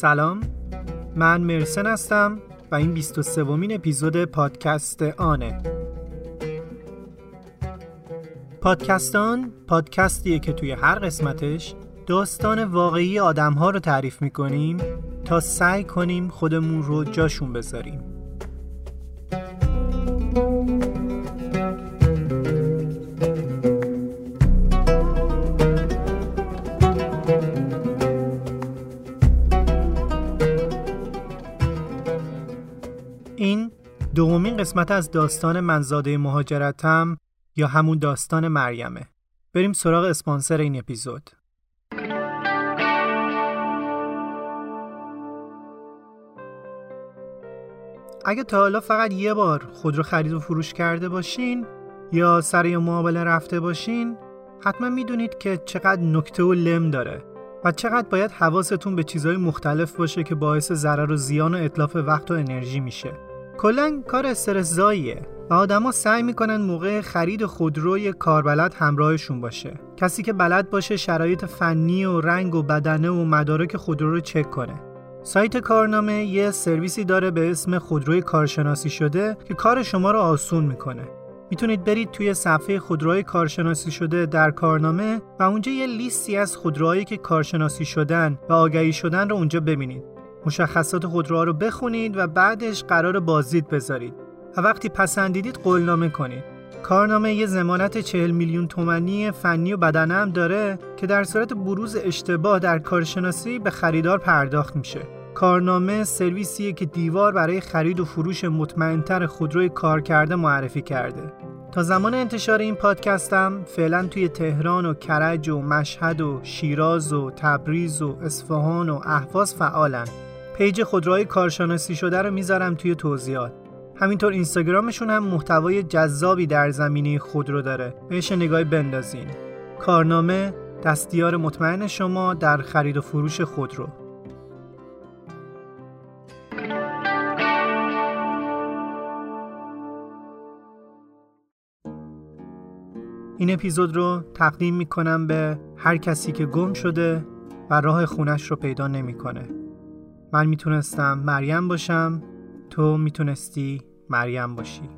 سلام. من مرسن هستم و این 23 ومین اپیزود پادکست آنه. پادکستان پادکستیه که توی هر قسمتش داستان واقعی آدم ها رو تعریف می‌کنیم تا سعی کنیم خودمون رو جاشون بذاریم. قسمت از داستان منزاده مهاجرتم یا همون داستان مریمه. بریم سراغ اسپانسر این اپیزود. اگه تا حالا فقط یه بار خودرو خرید و فروش کرده باشین یا سر یه معامله رفته باشین حتما می‌دونید که چقدر نکته و لم داره و چقدر باید حواستون به چیزهای مختلف باشه که باعث ضرر و زیان و اطلاف وقت و انرژی میشه. کلا کار استرس و آدما سعی می‌کنن موقع خرید خودروی کاربلد همراهشون باشه کسی که بلد باشه شرایط فنی و رنگ و بدنه و مدارک خودرو رو چک کنه سایت کارنامه یه سرویسی داره به اسم خودروی کارشناسی شده که کار شما رو آسون می‌کنه. می‌تونید برید توی صفحه خودروی کارشناسی شده در کارنامه و اونجا یه لیستی از خودروهایی که کارشناسی شدن و آگهی شدن رو اونجا ببینید. مشخصات خودروها رو بخونید و بعدش قرار بازدید بذارید. و وقتی پسندیدید قولنامه کنید. کارنامه یه زمانت 40 میلیون تومانی فنی و بدنه هم داره که در صورت بروز اشتباه در کارشناسی به خریدار پرداخت میشه. کارنامه سرویسیه که دیوار برای خرید و فروش مطمئنتر خودروی کار کرده معرفی کرده. تا زمان انتشار این پادکستم فعلا توی تهران و کرج و مشهد و شیراز و تبریز و اصفهان و اهواز فعالن. پیج خودروهای کارشناسی شده رو می‌ذارم توی توضیحات. همینطور اینستاگرامشون هم محتوای جذابی در زمینه خودرو داره. بهش نگاهی بندازین. کارنامه دستیار مطمئن شما در خرید و فروش خودرو. این اپیزود رو تقدیم می‌کنم به هر کسی که گم شده و راه خونش رو پیدا نمی‌کنه. من می‌تونستم مریم باشم تو می‌تونستی مریم باشی.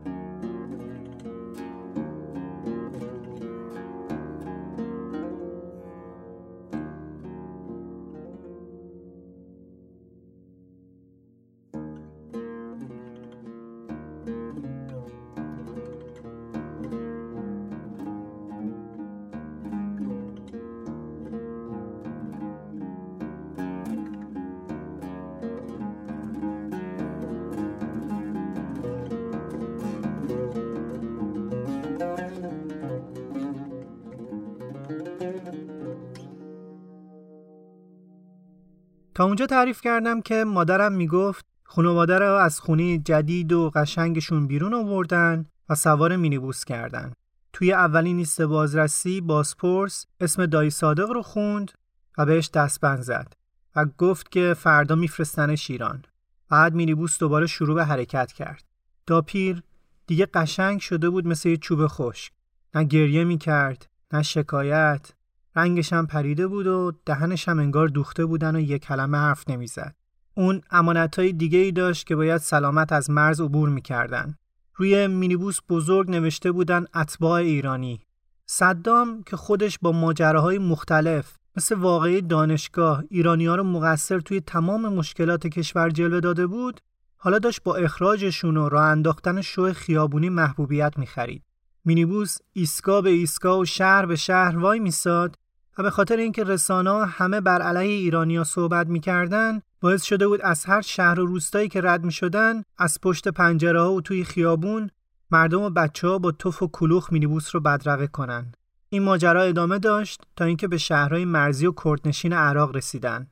اونجا تعریف کردم که مادرم می‌گفت خانواده رو از خونه جدید و قشنگشون بیرون آوردن و سوار مینیبوس کردن. توی اولین لیست بازرسی بازپرس اسم دایی صادق رو خوند و بهش دستبند زد و گفت که فردا میفرستن شیران. بعد مینیبوس دوباره شروع به حرکت کرد. داپیر دیگه قشنگ شده بود مثل یه چوب خشک. نه گریه می‌کرد، نه شکایت، رنگش هم پریده بود و دهنش هم انگار دوخته بودن و یک کلمه حرف نمی‌زد. اون امانتهای دیگه ای داشت که باید سلامت از مرز عبور می‌کردن. روی مینیبوس بزرگ نوشته بودن اتباع ایرانی. صدام که خودش با ماجراهای مختلف مثل واقعی دانشگاه ایرانی ها رو مقصر توی تمام مشکلات کشور جلوه داده بود حالا داشت با اخراجشون و راه انداختن شو خیابونی محبوبیت می‌خرید. مینیبوس ایستگاه به ایستگاه و شهر به شهر وای میساد به خاطر اینکه رسانه همه بر علیه ایرانیا صحبت می‌کردن باعث شده بود از هر شهر و روستایی که رد می‌شدن از پشت پنجره و توی خیابون مردم و بچه ها با تف و کلوخ مینیبوس رو بدرقه کنن. این ماجرا ادامه داشت تا اینکه به شهرهای مرزی و کردنشین عراق رسیدن.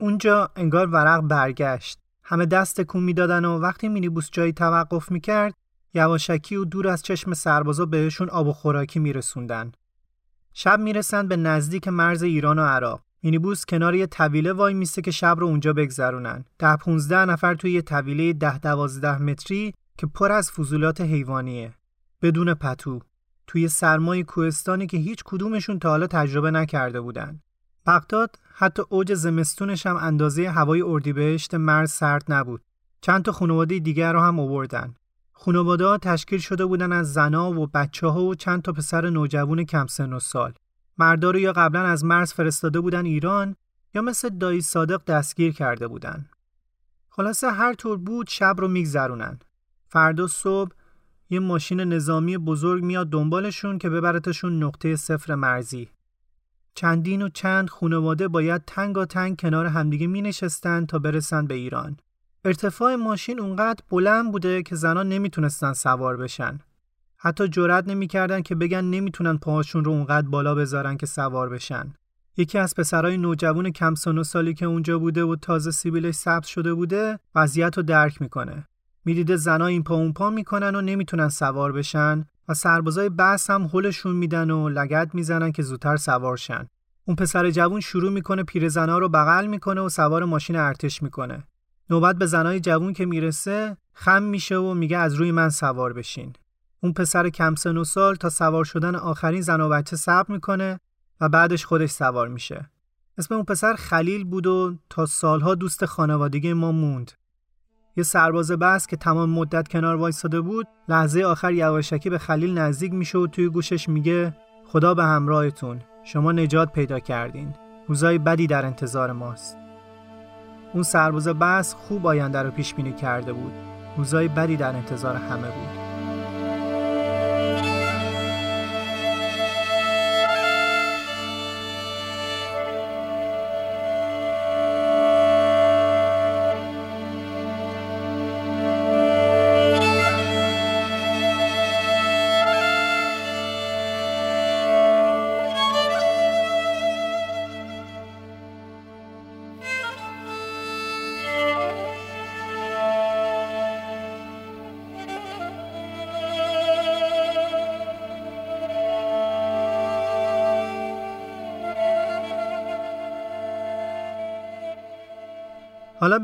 اونجا انگار ورق برگشت. همه دست تکون می‌دادن و وقتی مینیبوس جایی توقف می‌کرد یواشکی و دور از چشم سربازا بهشون آب و خوراکی میرسوندن. شب می‌رسن به نزدیک مرز ایران و عراق. مینیبوس کنار یه طویله وای میسته که شب رو اونجا بگذرونن. ده 15 نفر توی یه طویله ده دوازده متری که پر از فضولات حیوانیه. بدون پتو. توی سرمای کوهستانی که هیچ کدومشون تا حالا تجربه نکرده بودن. بغداد حتی اوج زمستونش هم اندازه هوای اردیبهشت مرز سرد نبود. چند تا خانواده دیگر رو هم آوردن. خانواده تشکیل شده بودن از زنا و بچه ها و چند تا پسر نوجوان کم سن و سال. مردا رو یا قبلا از مرز فرستاده بودن ایران یا مثل دایی صادق دستگیر کرده بودن. خلاصه هر طور بود شب رو میگذرونن. فردا صبح یه ماشین نظامی بزرگ میاد دنبالشون که ببرتشون نقطه صفر مرزی. چندین و چند خانواده باید تنگا تنگ کنار همدیگه می نشستن تا برسن به ایران. ارتفاع ماشین اونقدر بلند بوده که زنان نمی‌تونستن سوار بشن. حتی جرأت نمی‌کردن که بگن نمی‌تونن پاهاشون رو اونقدر بالا بذارن که سوار بشن. یکی از پسرای نوجوان کم سن و سالی که اونجا بوده و تازه سیبیلش ثبت شده بوده وضعیت رو درک می‌کنه. می‌دیده زنا این پا اون پا می‌کنن و نمی‌تونن سوار بشن و سربازای بس هم هلشون میدن و لگت می‌زنن که زودتر سوار شن. اون پسر جوون شروع می‌کنه پیرزنا رو بغل می‌کنه و سوار ماشین ارتش می‌کنه. نوبت به زنای جوون که می‌رسه خم میشه و میگه از روی من سوار بشین. اون پسر کم سن و سال تا سوار شدن آخرین زن و بچه صبر می‌کنه و بعدش خودش سوار میشه. اسم اون پسر خلیل بود و تا سالها دوست خانوادگی ما موند. یه سرباز بس که تمام مدت کنار وایستاده بود لحظه آخر یواشکی به خلیل نزدیک میشه و توی گوشش میگه خدا به همراهتون شما نجات پیدا کردین روزای بدی در انتظار ماست اون سرباز بس خوب آینده رو پیش بینی کرده بود. روزای بدی در انتظار همه بود.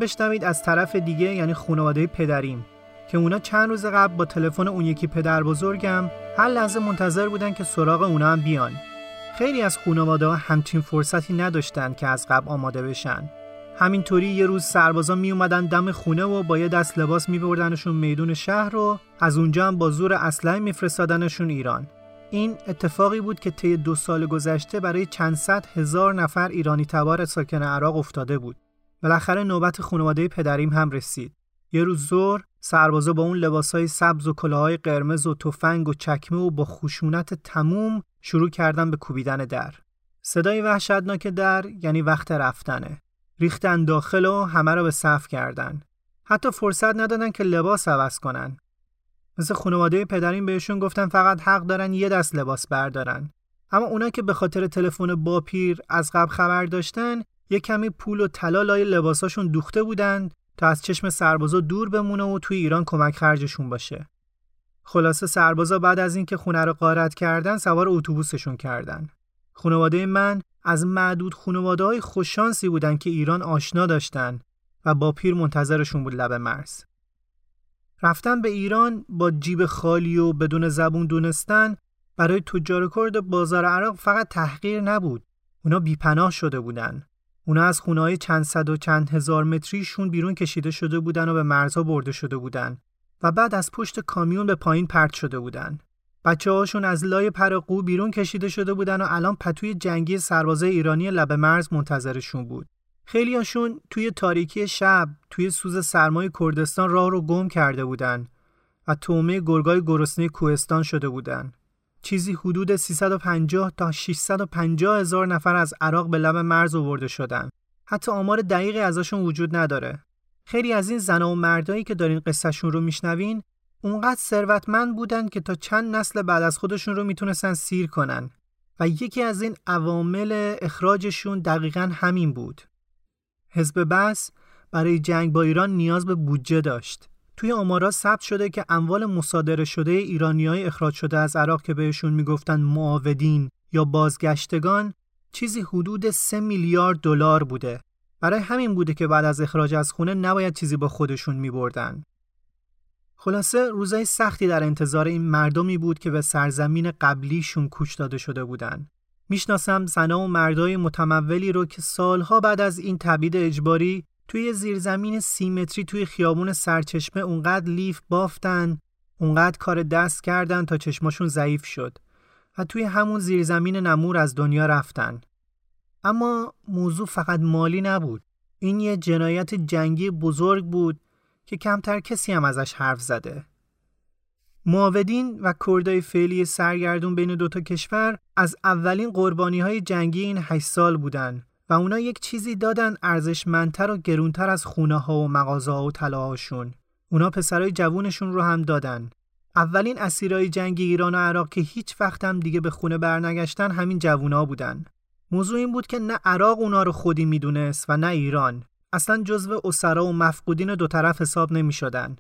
بشنوید از طرف دیگه یعنی خانواده پدریم که اونا چند روز قبل با تلفن اون یکی پدر بزرگم هر لحظه منتظر بودن که سراغ اونا هم بیان. خیلی از خانواده ها همچین فرصتی نداشتن که از قبل آماده بشن. همینطوری یه روز سربازا می اومدن دم خونه و با یه دست لباس می بردنشون میدون شهر رو از اونجا هم با زور اسلحه میفرستادنشون ایران. این اتفاقی بود که طی دو سال گذشته برای چند صد هزار نفر ایرانی تبار ساکن عراق افتاده بود. بالاخره نوبت خانواده پدریم هم رسید. یه روز زور سربازا با اون لباسای سبز و کلاهای قرمز و تفنگ و چکمه و با خشونت تموم شروع کردن به کوبیدن در. صدای وحشتناک در یعنی وقت رفتنه. ریختن داخل و همه رو به صف کردن. حتی فرصت ندادن که لباس عوض کنن. مثل خانواده پدریم بهشون گفتن فقط حق دارن یه دست لباس بردارن. اما اونا که به خاطر تلفن باپیر از قبل خبر داشتن یه کمی پول و طلا لای لباساشون دوخته بودند تا از چشم سربازا دور بمونه و توی ایران کمک خرجشون باشه. خلاصه سربازا بعد از اینکه خونه رو غارت کردن سوار اتوبوسشون کردن. خانواده من از معدود خانواده های خوششانسی بودن که ایران آشنا داشتن و با پیر منتظرشون بود لب مرز. رفتن به ایران با جیب خالی و بدون زبون دونستن برای تجار کرد بازار عراق فقط تحقیر نبود. اونا بیپناه شده بودن. اونا از خونه های چند صد و چند هزار متریشون بیرون کشیده شده بودن و به مرزها برده شده بودن و بعد از پشت کامیون به پایین پرت شده بودن. بچه هاشون از لای پرقو بیرون کشیده شده بودن و الان پتوی جنگی سربازه ایرانی لب مرز منتظرشون بود. خیلی هاشون توی تاریکی شب توی سوز سرمای کردستان راه رو گم کرده بودن و تومه گرگای گرسنه کوهستان شده بودن. چیزی حدود 350 تا 650 هزار نفر از عراق به لب مرز آورده شدن. حتی آمار دقیقی ازشون وجود نداره. خیلی از این زن و مردایی که دارین قصهشون رو میشنوین اونقدر ثروتمند بودن که تا چند نسل بعد از خودشون رو می‌تونستن سیر کنن و یکی از این عوامل اخراجشون دقیقا همین بود. حزب بس برای جنگ با ایران نیاز به بودجه داشت. توی آمارا ثبت شده که اموال مصادره شده ایرانیای اخراج شده از عراق که بهشون می‌گفتن معاودین یا بازگشتگان چیزی حدود 3 میلیارد دلار بوده. برای همین بوده که بعد از اخراج از خونه نباید چیزی با خودشون میبردن. خلاصه روزای سختی در انتظار این مردمی بود که به سرزمین قبلیشون کوچ داده شده بودن. می‌شناسم زنها و مردای متمولی رو که سالها بعد از این تبعید اجباری توی زیرزمین سی متری توی خیابون سرچشمه اونقدر لیف بافتن اونقدر کار دست کردن تا چشماشون ضعیف شد و توی همون زیرزمین نمور از دنیا رفتن. اما موضوع فقط مالی نبود. این یه جنایت جنگی بزرگ بود که کمتر کسی هم ازش حرف زده. معاودین و کردای فعلی سرگردون بین دوتا کشور از اولین قربانی های جنگی این هشت سال بودن. و اونا یک چیزی دادن ارزشمندتر و گرونتر از خونه ها و مغازه و طلاهاشون. اونا پسرای جوونشون رو هم دادن. اولین اسیرای جنگی ایران و عراق که هیچ وقت هم دیگه به خونه برنگشتن همین جوونا بودن. موضوع این بود که نه عراق اونا رو خودی می‌دونست و نه ایران. اصلا جزو اسرا و مفقودین دو طرف حساب نمی شدن.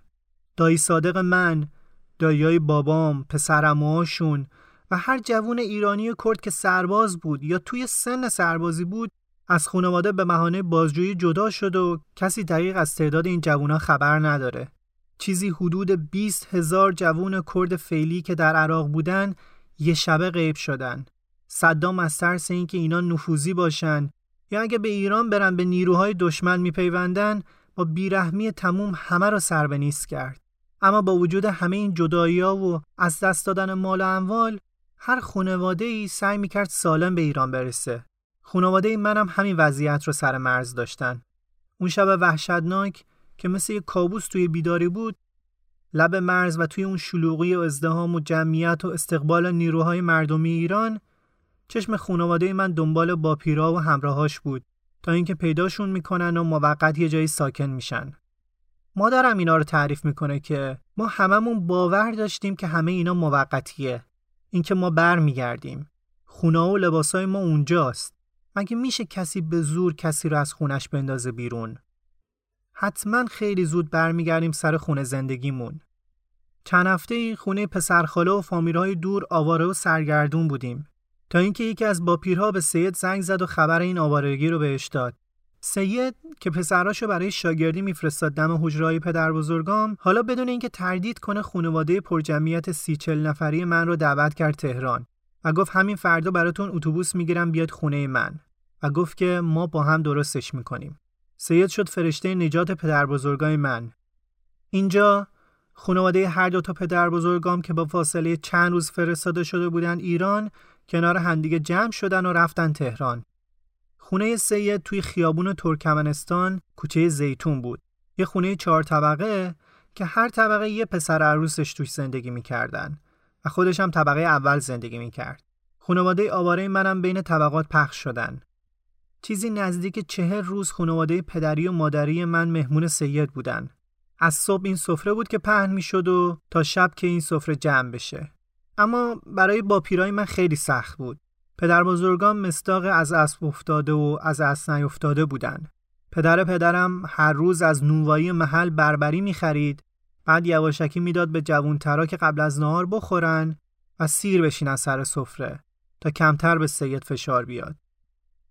دایی صادق من، دایای بابام، پسرموهاشون و هر جوون ایرانی و کرد که سرباز بود یا توی سن سربازی بود از خانواده به بهانه بازجویی جدا شد و کسی دقیق از تعداد این جوونا خبر نداره. چیزی حدود 20 هزار جوون کرد فعلی که در عراق بودن یه شبه غیب شدن. صدام از ترس اینکه اینا نفوذی باشن یا اگه به ایران برن به نیروهای دشمن میپیوندن با بیرحمی تموم همه را سر به نیست کرد. اما با وجود همه این جدایی و از دست دادن مال و اموال هر خانواده ای سعی می‌کرد سالم به ایران برسه. خانواده منم همین وضعیت رو سر مرز داشتن. اون شب وحشتناک که مثل یک کابوس توی بیداری بود لب مرز و توی اون شلوغی و ازدهام و جمعیت و استقبال نیروهای مردمی ایران چشم خانواده من دنبال باپیرا و همراهاش بود تا اینکه پیداشون می‌کنن و موقت یه جایی ساکن میشن. مادرم اینا رو تعریف می‌کنه که ما هممون باور داشتیم که همه اینا موقتیه. اینکه ما برمیگردیم. خونه و لباسای ما اونجاست. مگه میشه کسی به زور کسی رو از خونش بندازه بیرون؟ حتما خیلی زود برمیگردیم سر خونه زندگیمون. چند هفته خونه پسرخاله و فامیلهای دور آواره و سرگردون بودیم تا اینکه یکی از باپیرها به سید زنگ زد و خبر این آوارگی رو بهش داد. سید که پسراشو برای شاگردی میفرستاد دم حجرهای پدر بزرگام حالا بدون اینکه تردید کنه خانواده پرجمعیت سی چل نفری من رو دعوت کرد تهران و گفت همین فردا براتون اتوبوس می‌گیرم بیاد خونه من و گفت که ما با هم درستش می‌کنیم. سید شد فرشته نجات پدر بزرگای من. اینجا خانواده هر دو تا پدر بزرگام که با فاصله چند روز فرستاده شده بودن ایران کنار همدیگه جمع شدن و رفتن تهران. خونه سید توی خیابون ترکمنستان کوچه زیتون بود. یه خونه چهار طبقه که هر طبقه یه پسر عروسش توش زندگی می‌کردن و خودش هم طبقه اول زندگی می‌کرد. خانواده آواره منم بین طبقات پخش شدن. چیزی نزدیک چهر روز خانواده پدری و مادری من مهمون سید بودن. از صبح این سفره بود که پهن می‌شد و تا شب که این سفره جمع بشه. اما برای با پیرای من خیلی سخت بود. پدر بزرگان مستاق از اسب افتاده و از اسب نیفتاده بودن. پدر پدرم هر روز از نوایی محل بربری می خرید بعد یواشکی می‌داد به جوونترا که قبل از نهار بخورن و سیر بشینن سر سفره تا کمتر به سید فشار بیاد.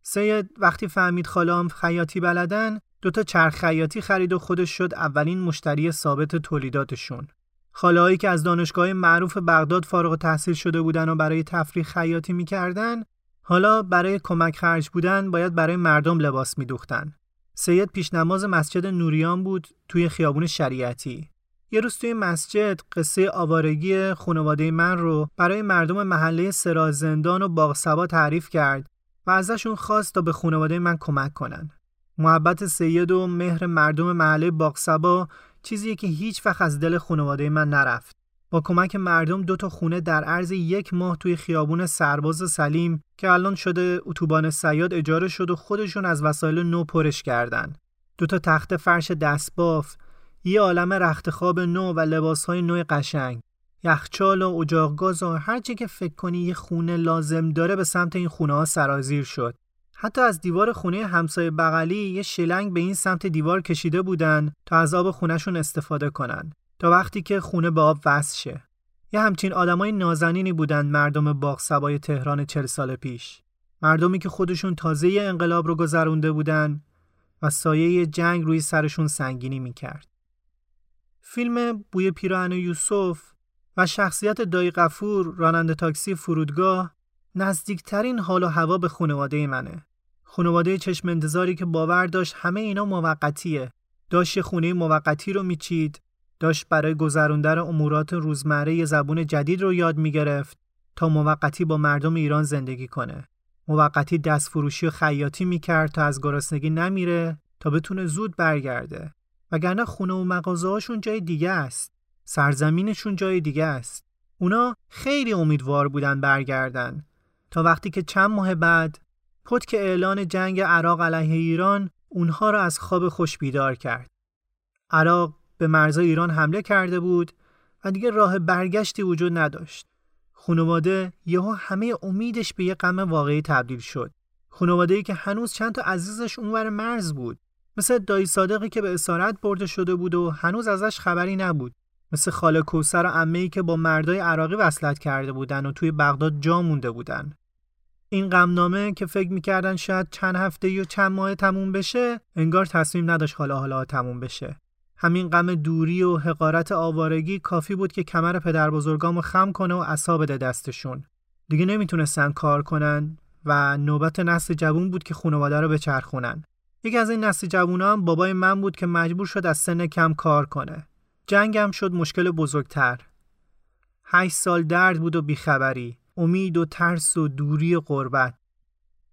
سید وقتی فهمید خالام خیاطی بلدن دوتا چرخ خیاطی خرید و خودش شد اولین مشتری ثابت تولیداتشون. خالهایی که از دانشگاه معروف بغداد فارغ تحصیل شده بودن و برای تفریح خیاطی می‌کردن حالا برای کمک خرج بودن باید برای مردم لباس میدوختن. سید پیشنماز مسجد نوریان بود توی خیابون شریعتی. یه روز توی مسجد قصه آوارگی خانواده من رو برای مردم محله سرازندان و باغسبا تعریف کرد و ازشون خواست تا به خانواده من کمک کنن. محبت سید و مهر مردم محله باغسبا چیزی که هیچ وقت از دل خانواده من نرفت. با کمک مردم دو تا خونه در عرض یک ماه توی خیابون سرباز سلیم که الان شده اتوبان سیاد اجاره شد و خودشون از وسایل نو پرش کردن. دو تا تخت فرش دستباف، یه عالم رخت خواب نو و لباسهای نو قشنگ. یخچال و اجاق گاز و هر که فکر کنی یه خونه لازم داره به سمت این خونه ها سرازیر شد. حتی از دیوار خونه همسایه بغلی یه شلنگ به این سمت دیوار کشیده بودن تا از آب خونهشون استفاده کنن تا وقتی که خونه به آب وصل شه. یه همچین آدمای نازنینی بودن مردم باغ سبای تهران چل سال پیش. مردمی که خودشون تازه انقلاب رو گذرونده بودن و سایه جنگ روی سرشون سنگینی می‌کرد. فیلم بوی پیراهن یوسف و شخصیت دایی قفور راننده تاکسی فرودگاه نزدیکترین حال و هوا به خانواده منه. خانواده چشم انتظاری که باور داشت همه اینا موقتیه. داشت خونه موقتی رو میچید، داشت برای گذروندن امورات روزمره زبون جدید رو یاد می‌گرفت تا موقتی با مردم ایران زندگی کنه. موقتی دست فروشی و خیاطی می‌کرد تا از گرسنگی نمیره تا بتونه زود برگرده. وگرنه خونه و مغازه جای دیگه است. سرزمینشون جای دیگه است. اونا خیلی امیدوار بودن برگردن تا وقتی که چند ماه بعد پتک اعلان جنگ عراق علیه ایران اونها را از خواب خوش بیدار کرد. عراق به مرزای ایران حمله کرده بود و دیگه راه برگشتی وجود نداشت. خانواده یهو همه امیدش به یه غم واقعی تبدیل شد. خانواده ای که هنوز چند تا عزیزش اونور مرز بود. مثل دایی صادقی که به اسارت برده شده بود و هنوز ازش خبری نبود. مثل خاله کوسر و ای که با مردای عراقی وصلت کرده بودن و توی بغداد جا مونده بودن. این غمنامه که فکر می‌کردن شاید چند هفته یا چند ماه تموم بشه انگار تصمیم نداشت حالا حالا تموم بشه. همین غم دوری و حقارت آوارگی کافی بود که کمر پدر بزرگامو خم کنه و عصا بده دستشون. دیگه نمی‌تونستن کار کنن و نوبت نسل جوون بود که خانواده رو بچرخونن. یکی از این نسل جوونا هم بابای من بود که مجبور شد از سن کم کار کنه. جنگم شد مشکل بزرگتر. هشت سال درد بود و بیخبری. امید و ترس و دوری و قربت.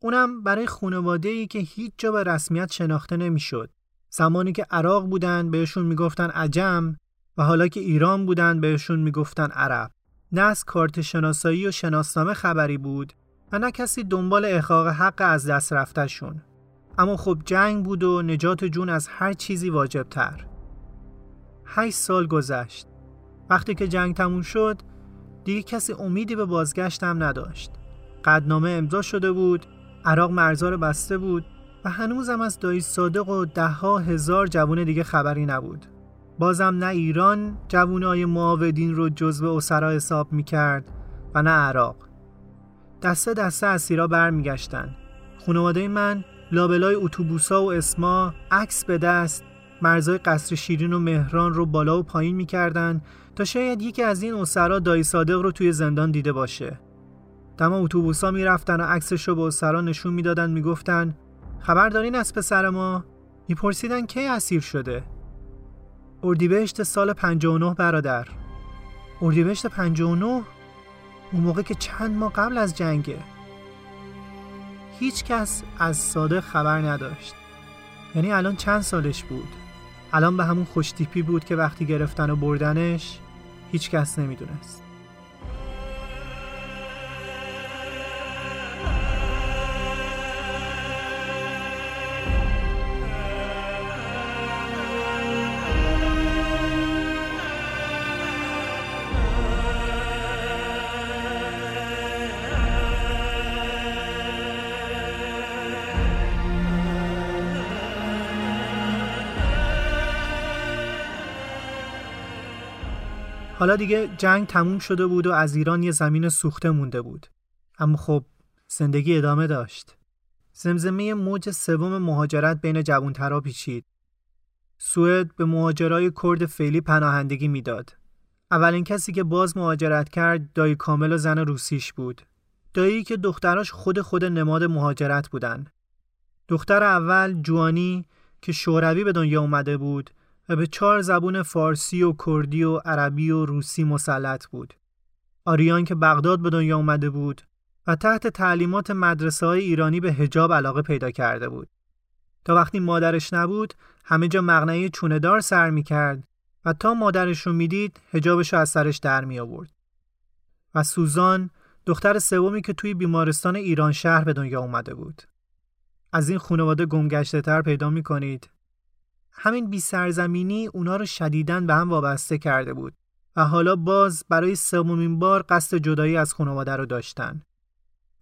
اونم برای خانواده ای که هیچ جا به رسمیت شناخته نمی‌شد. زمانی که عراق بودن بهشون می‌گفتن عجم و حالا که ایران بودن بهشون می‌گفتن عرب. نه از کارت شناسایی و شناسنامه خبری بود و نه کسی دنبال احقاق حق از دست رفتهشون. اما خب جنگ بود و نجات جون از هر چیزی واجب تر. هشت سال گذشت. وقتی که جنگ تموم شد دیگه کسی امیدی به بازگشتم نداشت. قدنامه امضا شده بود، عراق مرزار بسته بود و هنوزم از دایی صادق و دهها هزار جوون دیگه خبری نبود. بازم نه ایران جوونای معاودین رو جزو اسرا حساب می‌کرد و نه عراق. دسته دسته اسیرا برمیگشتن. خانواده من لابلای اتوبوسا و اسما عکس به دست مرزای قصر شیرین و مهران رو بالا و پایین می‌کردن تا شاید یکی از این اسرا دایی صادق رو توی زندان دیده باشه. دم اتوبوسا می‌رفتن و عکسش رو به اسرا نشون می‌دادن می‌گفتن خبر دارین از پسر ما؟ میپرسیدن کی اسیر شده؟ اردیبهشت سال 59 برادر اردیبهشت 59 اون موقع که چند ماه قبل از جنگه هیچ کس از صادق خبر نداشت. یعنی الان چند سالش بود؟ الان به همون خوشتیپی بود که وقتی گرفتن و بردنش هیچ کس نمی‌دونست. حالا دیگه جنگ تموم شده بود و از ایران یه زمین سوخته مونده بود. اما خب زندگی ادامه داشت. زمزمه موج سوم مهاجرت بین جوانترا پیچید. سوئد به مهاجرای کرد فعلی پناهندگی می‌داد. اولین کسی که باز مهاجرت کرد دایی کامل و زن روسیش بود. دایی که دختراش خود خود نماد مهاجرت بودن. دختر اول جوانی که شوروی به دنیا اومده بود و به چهار زبون فارسی و کردی و عربی و روسی مسلط بود. آریان که بغداد به دنیا اومده بود و تحت تعلیمات مدرسه های ایرانی به هجاب علاقه پیدا کرده بود. تا وقتی مادرش نبود همه جا مغنعه چوندار سر می کرد و تا مادرش رو می‌دید هجابش رو از سرش در می آورد. و سوزان دختر سومی که توی بیمارستان ایران شهر به دنیا اومده بود. از این خانواده گمگشته تر پیدا می کنید همین بی سرزمینی اونا رو شدیدن به هم وابسته کرده بود و حالا باز برای سومین بار قصد جدایی از خانواده رو داشتن.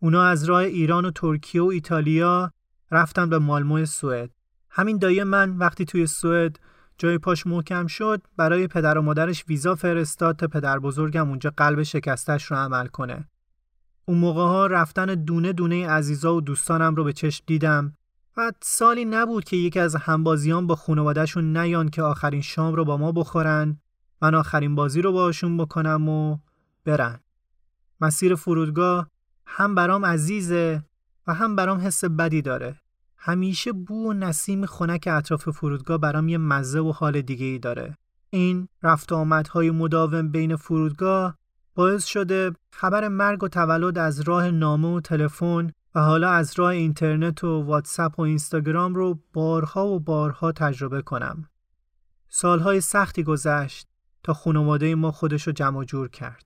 اونا از راه ایران و ترکیه و ایتالیا رفتن به مالمو سوئد. همین دایی من وقتی توی سوئد جای پاش محکم شد برای پدر و مادرش ویزا فرستاد تا پدر بزرگم اونجا قلب شکستش رو عمل کنه. اون موقع ها رفتن دونه دونه عزیزا و دوستانم رو به چشم دیدم و سالی نبود که یکی از همبازیان با خانوادهشون نیان که آخرین شام رو با ما بخورن من آخرین بازی رو باشون بکنم و برن. مسیر فرودگاه هم برام عزیزه و هم برام حس بدی داره. همیشه بو و نسیم خنک اطراف فرودگاه برام یه مزه و حال دیگه ای داره. این رفت آمدهای مداوم بین فرودگاه باعث شده خبر مرگ و تولد از راه نامه و تلفن و حالا از راه اینترنت و واتساپ و اینستاگرام رو بارها و بارها تجربه کنم. سالهای سختی گذشت تا خانواده ما خودش رو جمع جور کرد.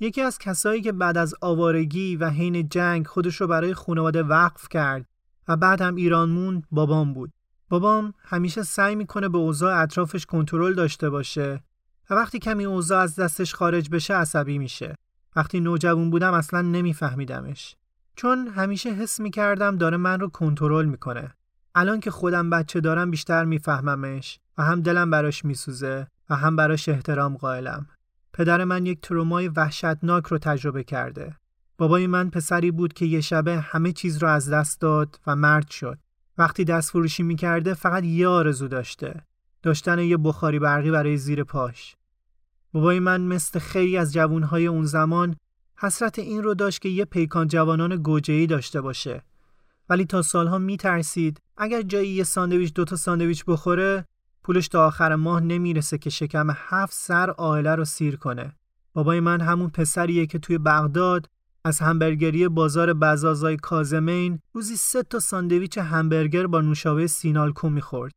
یکی از کسایی که بعد از آوارگی و حین جنگ خودش رو برای خانواده وقف کرد و بعد هم ایران موند بابام بود. بابام همیشه سعی می‌کنه به اوضاع اطرافش کنترل داشته باشه و وقتی کمی اوضاع از دستش خارج بشه عصبی میشه. وقتی نوجوان بودم اصلا نمیفهمیدمش. چون همیشه حس می‌کردم داره من رو کنترل می‌کنه. الان که خودم بچه دارم بیشتر میفهممش و هم دلم براش میسوزه و هم براش احترام قائلم. پدر من یک ترومای وحشتناک رو تجربه کرده. بابای من پسری بود که یه شبه همه چیز رو از دست داد و مرد شد. وقتی دست فروشی می‌کرده فقط یه آرزو داشته. داشتن یه بخاری برقی برای زیر پاش. بابای من مثل خیلی از جوانهای اون زمان حسرت این رو داشت که یه پیکان جوانان گوجه‌ای داشته باشه. ولی تا سالها میترسید اگر جایی یه ساندویچ دوتا ساندویچ بخوره پولش تا آخر ماه نمی‌رسه که شکم هفت سر آیله رو سیر کنه. بابای من همون پسریه که توی بغداد از همبرگری بازار بزازای کازمین روزی سه تا ساندویچ همبرگر با نوشابه سینالکو می‌خورد.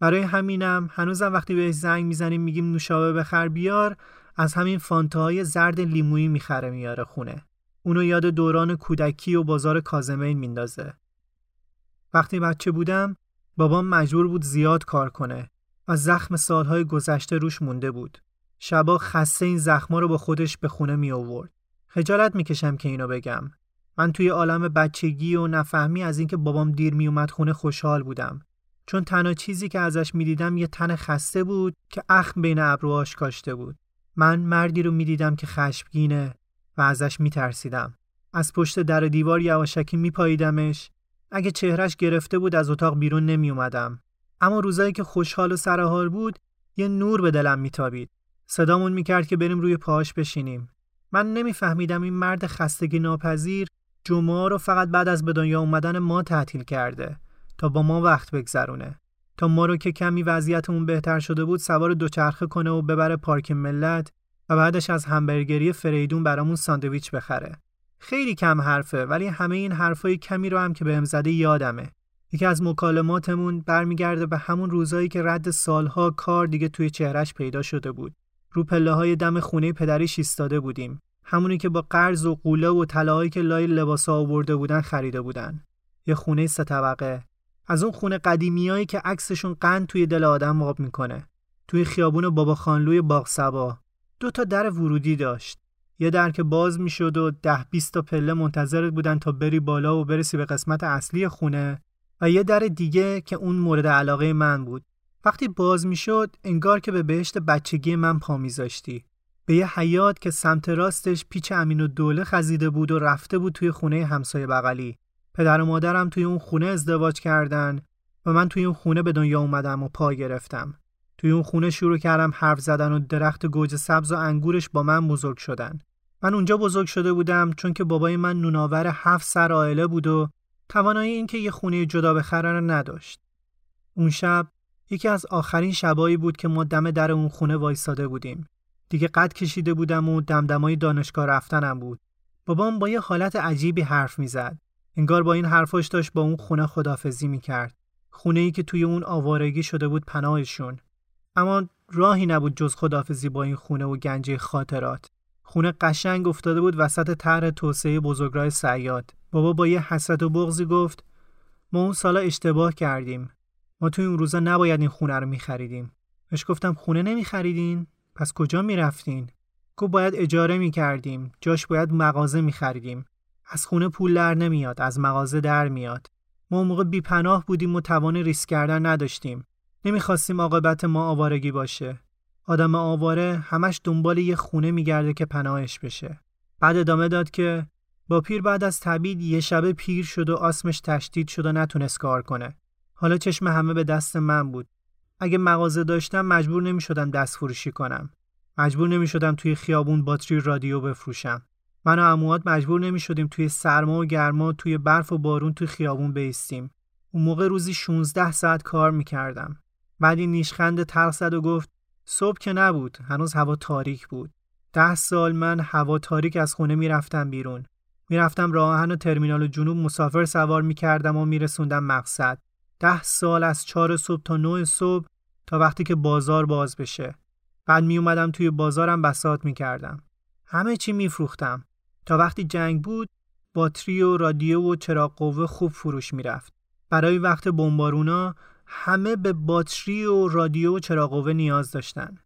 برای همینم هنوزم وقتی بهش زنگ می‌زنیم میگیم نوشابه بخر بیار از همین فانتاهای زرد لیمویی می‌خره میاره خونه. اونو یاد دوران کودکی و بازار کازمین میندازه. وقتی بچه بودم بابام مجبور بود زیاد کار کنه و زخم سالهای گذشته روش مونده بود. شبا خسته این زخما رو با خودش به خونه می آورد. خجالت می‌کشم که اینو بگم. من توی عالم بچگی و نفهمی از اینکه بابام دیر می اومد خونه خوشحال بودم. چون تنها چیزی که ازش می‌دیدم یه تن خسته بود که اخم بین ابروهاش کاشته بود. من مردی رو می‌دیدم که خشمگینه و ازش میترسیدم. از پشت در دیوار یواشکی میپاییدمش اگه چهرش گرفته بود از اتاق بیرون نمی اومدم. اما روزایی که خوشحال و سرحال بود یه نور به دلم میتابید. صدامون می‌کرد که بریم روی پاهاش بشینیم. من نمیفهمیدم این مرد خستگی ناپذیر جمعه رو فقط بعد از به دنیا اومدن ما تعطیل کرده تا با ما وقت بگذرونه. تا ما رو که کمی وضعیتمون بهتر شده بود سوار دوچرخه کنه و ببره پارک ملت و بعدش از همبرگری فریدون برامون ساندویچ بخره. خیلی کم حرفه ولی همه این حرفای کمی رو هم که بهم زده یادمه. یکی از مکالماتمون برمیگرده به همون روزایی که رد سالها کار دیگه توی چهرش پیدا شده بود. رو پله های دم خونه پدریش ایستاده بودیم. همونی که با قرض و قوله و طلاهایی که لای لباسا آورده بودن خریده بودن. یه خونه سه طبقه. از اون خونه قدیمیایی که عکسشون قند توی دل آدم آب می‌کنه. توی خیابون بابا خانلوی باغ سبا. دو تا در ورودی داشت. یه در که باز می‌شد و ده بیست تا پله منتظرت بودن تا بری بالا و برسی به قسمت اصلی خونه و یه در دیگه که اون مورد علاقه من بود. وقتی باز می‌شد انگار که به بهشت بچگی من پا میذاشتی. به یه حیات که سمت راستش پیچ امین و دوله خزیده بود و رفته بود توی خونه همسایه بغلی. پدر و مادرم توی اون خونه ازدواج کردن و من توی اون خونه به دنیا اومدم و پا گرفتم. توی اون خونه شروع کردم حرف زدن و درخت گوجه سبز و انگورش با من بزرگ شدن. من اونجا بزرگ شده بودم چون که بابای من نوناور هفت سر عائله بود و توانایی اینکه یه خونه جدا بخره رو نداشت. اون شب یکی از آخرین شبایی بود که ما دم در اون خونه وایساده بودیم. دیگه قد کشیده بودم و دمدمای دانشگاه رفتنم بود. بابام با یه حالت عجیبی حرف می‌زد. انگار با این حرفاش داشت با اون خونه خدافزی می‌کرد. خونه ای که توی اون آوارگی شده بود پناهشون. اما راهی نبود جز خدافزی با این خونه و گنجه خاطرات. خونه قشنگ افتاده بود وسط طرح توسعه بزرگراه سیاد. بابا با یه حسرت و بغزی گفت ما اون سالا اشتباه کردیم. ما توی اون روزا نباید این خونه رو میخریدیم. بهش گفتم خونه نمیخریدین؟ پس کجا می‌رفتین؟ گفت باید اجاره می‌کردیم. جاش باید مغازه میخریدیم. از خونه پول در نمیاد. از مغازه در میاد. ما موقع بیپناه بودیم و توان ریسک کردن نداشتیم. نمی‌خواستیم عاقبت ما آوارگی باشه. آدم آواره همش دنبال یه خونه میگرده که پناهش بشه. بعد ادامه داد که با پیر بعد از تبید یه شبه پیر شد و آسمش تشدید شد و نتونست کار کنه. حالا چشم همه به دست من بود. اگه مغازه داشتم مجبور نمی شدم دست فروشی کنم. مجبور نمی شدم توی خیابون باتری رادیو بفروشم. من و عموات مجبور نمی شدیم توی سرما و گرما توی برف و بارون توی خیابون بیستیم. اون موقع روزی 16 ساعت کار می‌کردم. بعدی نیشخند تلخ و گفت صبح که نبود هنوز هوا تاریک بود. ده سال من هوا تاریک از خونه می‌رفتم بیرون. می‌رفتم راهن و ترمینال جنوب مسافر سوار می‌کردم و میرسوندم مقصد. ده سال از چهار صبح تا نه صبح تا وقتی که بازار باز بشه. بعد می اومدم توی بازارم بسات می کردم. همه چی می فروختم. تا وقتی جنگ بود باتری و رادیو و چراغ قوه خوب فروش می‌رفت. برای وقت بمبارونا همه به باتری و رادیو و چراغ قوه نیاز داشتن.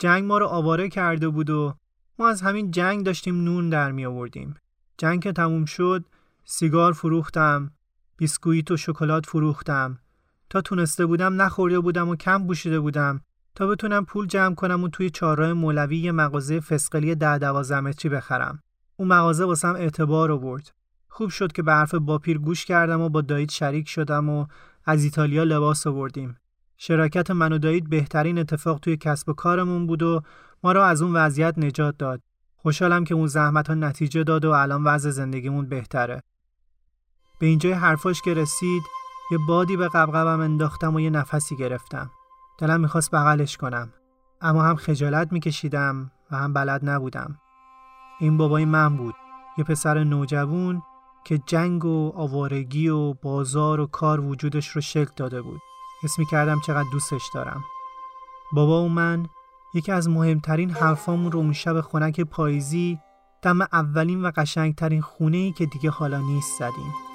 جنگ ما رو آواره کرده بود و ما از همین جنگ داشتیم نون در می آوردیم. جنگ که تموم شد سیگار فروختم، بیسکویت و شکلات فروختم. تا تونسته بودم نخورده بودم و کم پوشیده بودم تا بتونم پول جمع کنم و توی چهارراه مولوی یه مغازه فسقلی ده دوازده بخرم. اون مغازه واسم اعتبار آورد. خوب شد که به حرف باپیر گوش کردم و با دایید شریک شدم و از ایتالیا لباس آوردیم. شراکت من و دایید بهترین اتفاق توی کسب و کارمون بود و ما را از اون وضعیت نجات داد. خوشحالم که اون زحمت ها نتیجه داد و الان وضع زندگیمون بهتره. به اینجای حرفاش که رسید یه بادی به قبقبم انداختم و یه نفسی گرفتم. دلم می‌خواست بغلش کنم. اما هم خجالت میکشیدم و هم بلد نبودم. این بابای من بود. یه پسر نوجوون که جنگ و آوارگی و بازار و کار وجودش رو شکل داده بود. حس کردم چقدر دوستش دارم. بابا و من یکی از مهمترین حرفامون رو اون شب خنک پاییزی دم اولین و قشنگترین خونه ای که دیگه حالا نیست زدیم.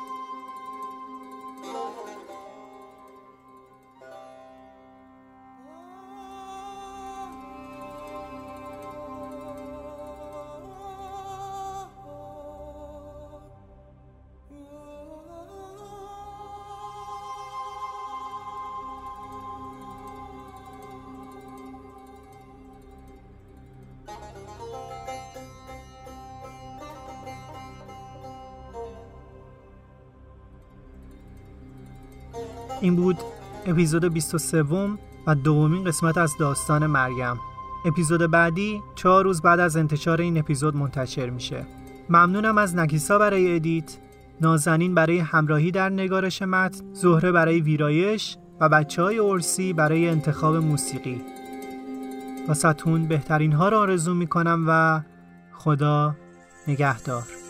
این بود اپیزود 23 و دومین قسمت از داستان مریم. اپیزود بعدی چهار روز بعد از انتشار این اپیزود منتشر میشه. ممنونم از نکیسا برای ادیت نازنین برای همراهی در نگارش متن زهره برای ویرایش و بچه های ارسی برای انتخاب موسیقی. واسطون بهترین ها را آرزو می‌کنم و خدا نگهدار.